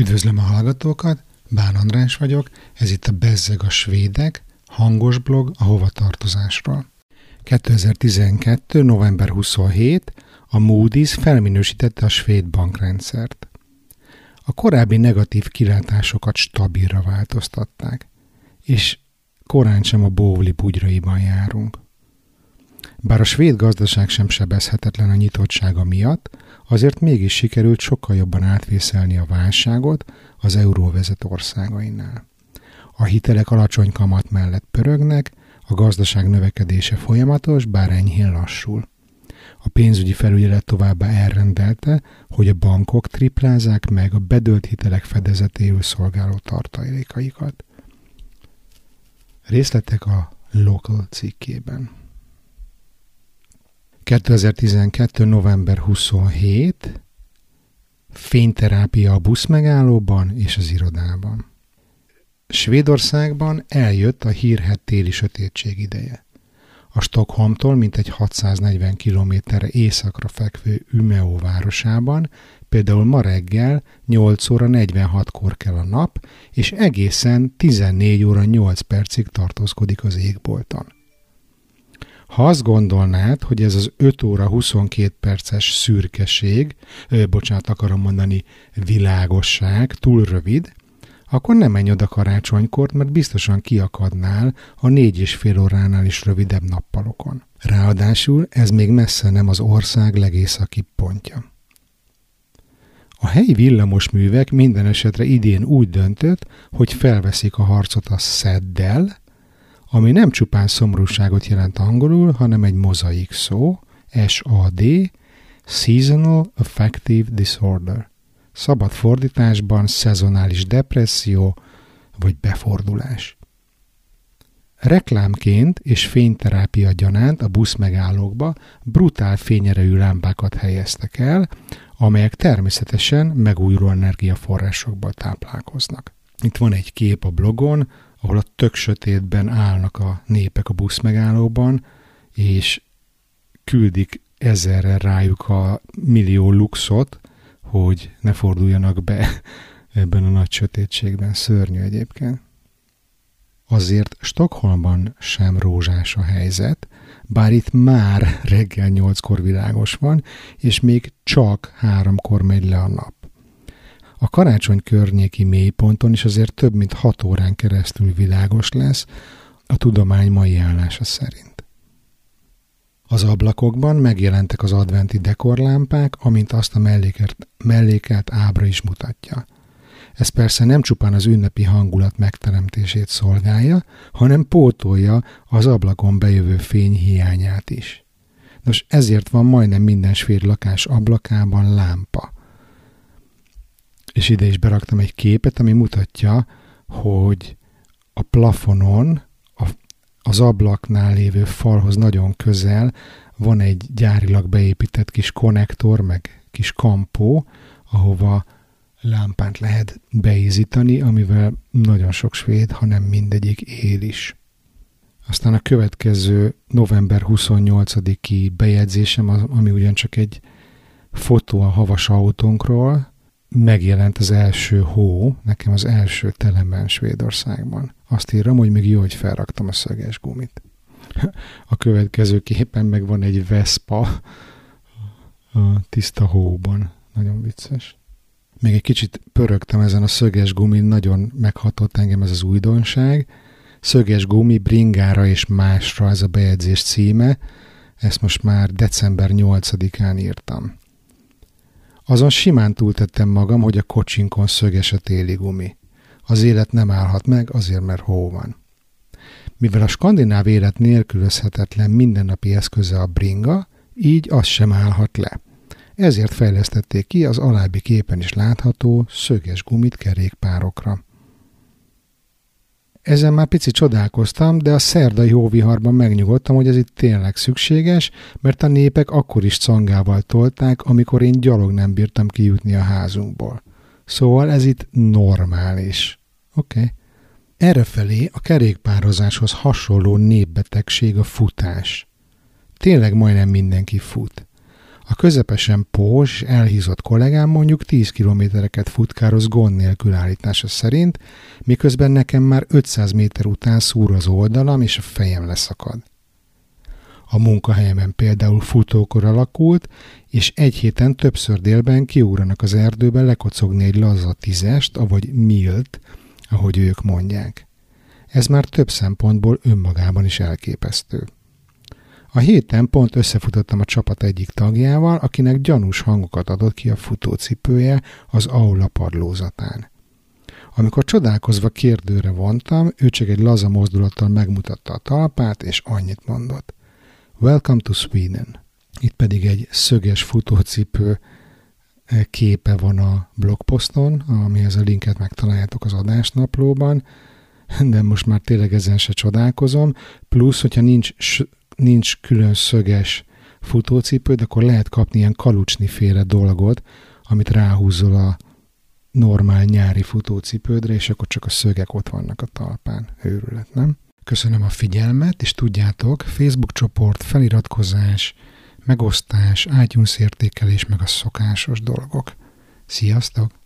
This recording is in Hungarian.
Üdvözlöm a hallgatókat, Bán András vagyok, ez itt a Bezzeg a Svédek, hangos blog a hovatartozásról. 2012. november 27. a Moody's felminősítette a svéd bankrendszert. A korábbi negatív kilátásokat stabilra változtatták, és korán sem a bóvli bugyraiban járunk. Bár a svéd gazdaság sem sebezhetetlen a nyitottsága miatt, azért mégis sikerült sokkal jobban átvészelni a válságot az euróvezet országainál. A hitelek alacsony kamat mellett pörögnek, a gazdaság növekedése folyamatos, bár enyhén lassul. A pénzügyi felügyelet továbbá elrendelte, hogy a bankok triplázák meg a bedölt hitelek fedezetéül szolgáló tartalékaikat. Részletek a Local cikkében. 2012. november 27. Fényterápia a buszmegállóban és az irodában. Svédországban eljött a hírhet téli sötétség ideje. A Stockholmtól mintegy 640 kilométerre északra fekvő Umeå városában például ma reggel 8 óra 46-kor kell a nap, és egészen 14 óra 8 percig tartózkodik az égbolton. Ha azt gondolnád, hogy ez az 5 óra 22 perces szürkeség, bocsánat, akarom mondani világosság, túl rövid, akkor nem menj oda karácsonykor, mert biztosan kiakadnál a négy és fél óránál is rövidebb nappalokon. Ráadásul ez még messze nem az ország legészakibb pontja. A helyi villamosművek minden esetre idén úgy döntött, hogy felveszik a harcot a szeddel, ami nem csupán szomorúságot jelent angolul, hanem egy mozaik szó, SAD, Seasonal Affective Disorder. Szabad fordításban szezonális depresszió vagy befordulás. Reklámként és fényterápia gyanánt a buszmegállókba brutál fényerejű lámpákat helyeztek el, amelyek természetesen megújuló energiaforrásokból táplálkoznak. Itt van egy kép a blogon, ahol a tök sötétben állnak a népek a buszmegállóban, és küldik ezerre rájuk a millió luxot, hogy ne forduljanak be ebben a nagy sötétségben. Szörnyű egyébként. Azért Stockholmban sem rózsás a helyzet, bár itt már reggel nyolckor világos van, és még csak háromkor megy le a nap. Karácsony környéki mélyponton is azért több mint hat órán keresztül világos lesz a tudomány mai állása szerint. Az ablakokban megjelentek az adventi dekorlámpák, amint azt a mellékelt, mellékelt ábra is mutatja. Ez persze nem csupán az ünnepi hangulat megteremtését szolgálja, hanem pótolja az ablakon bejövő fény hiányát is. Nos, ezért van majdnem minden svéd lakás ablakában lámpa – és ide is beraktam egy képet, ami mutatja, hogy a plafonon, a, az ablaknál lévő falhoz nagyon közel van egy gyárilag beépített kis konnektor, meg kis kampó, ahova lámpát lehet beízítani, amivel nagyon sok svéd, hanem mindegyik él is. Aztán a következő november 28-i bejegyzésem, ami ugyancsak egy fotó a havas autónkról, megjelent az első hó, nekem az első telemben Svédországban. Azt írom, hogy még jó, hogy felraktam a szöges gumit. A következő képen meg van egy Vespa a tiszta hóban. Nagyon vicces. Még egy kicsit pörögtem ezen a szöges gumin, nagyon meghatott engem ez az újdonság. Szöges gumi bringára és másra ez a bejegyzés címe. Ezt most már december 8-án írtam. Azon simán túltettem magam, hogy a kocsinkon szöges a téli gumi. Az élet nem állhat meg, azért mert hó van. Mivel a skandináv élet nélkülözhetetlen mindennapi eszköze a bringa, így az sem állhat le. Ezért fejlesztették ki az alábbi képen is látható szöges gumit kerékpárokra. Ezen már pici csodálkoztam, de a szerdai hóviharban megnyugodtam, hogy ez itt tényleg szükséges, mert a népek akkor is cangával tolták, amikor én gyalog nem bírtam kijutni a házunkból. Szóval ez itt normális. Oké. Okay. Errefelé a kerékpározáshoz hasonló népbetegség a futás. Tényleg majdnem mindenki fut. A közepesen és elhízott kollégám mondjuk 10 kilométereket futkároz gond nélkül állítása szerint, miközben nekem már 500 méter után szúr az oldalam és a fejem leszakad. A munkahelyemen például futókor alakult, és egy héten többször délben kiúranak az erdőbe lekocogni egy laza tízest, avagy milt, ahogy ők mondják. Ez már több szempontból önmagában is elképesztő. A héten pont összefutottam a csapat egyik tagjával, akinek gyanús hangokat adott ki a futócipője az aula padlózatán. Amikor csodálkozva kérdőre vontam, ő csak egy laza mozdulattal megmutatta a talpát, és annyit mondott. Welcome to Sweden. Itt pedig egy szöges futócipő képe van a blogposzton, amihez a linket megtaláljátok az adásnaplóban, de most már tényleg ezen se csodálkozom. Plusz, hogyha nincs, nincs külön szöges futócipőd, akkor lehet kapni ilyen kalucsni féle dolgot, amit ráhúzol a normál nyári futócipődre, és akkor csak a szögek ott vannak a talpán. Őrület, nem? Köszönöm a figyelmet, és tudjátok, Facebook csoport, feliratkozás, megosztás, iTunes értékelés, meg a szokásos dolgok. Sziasztok!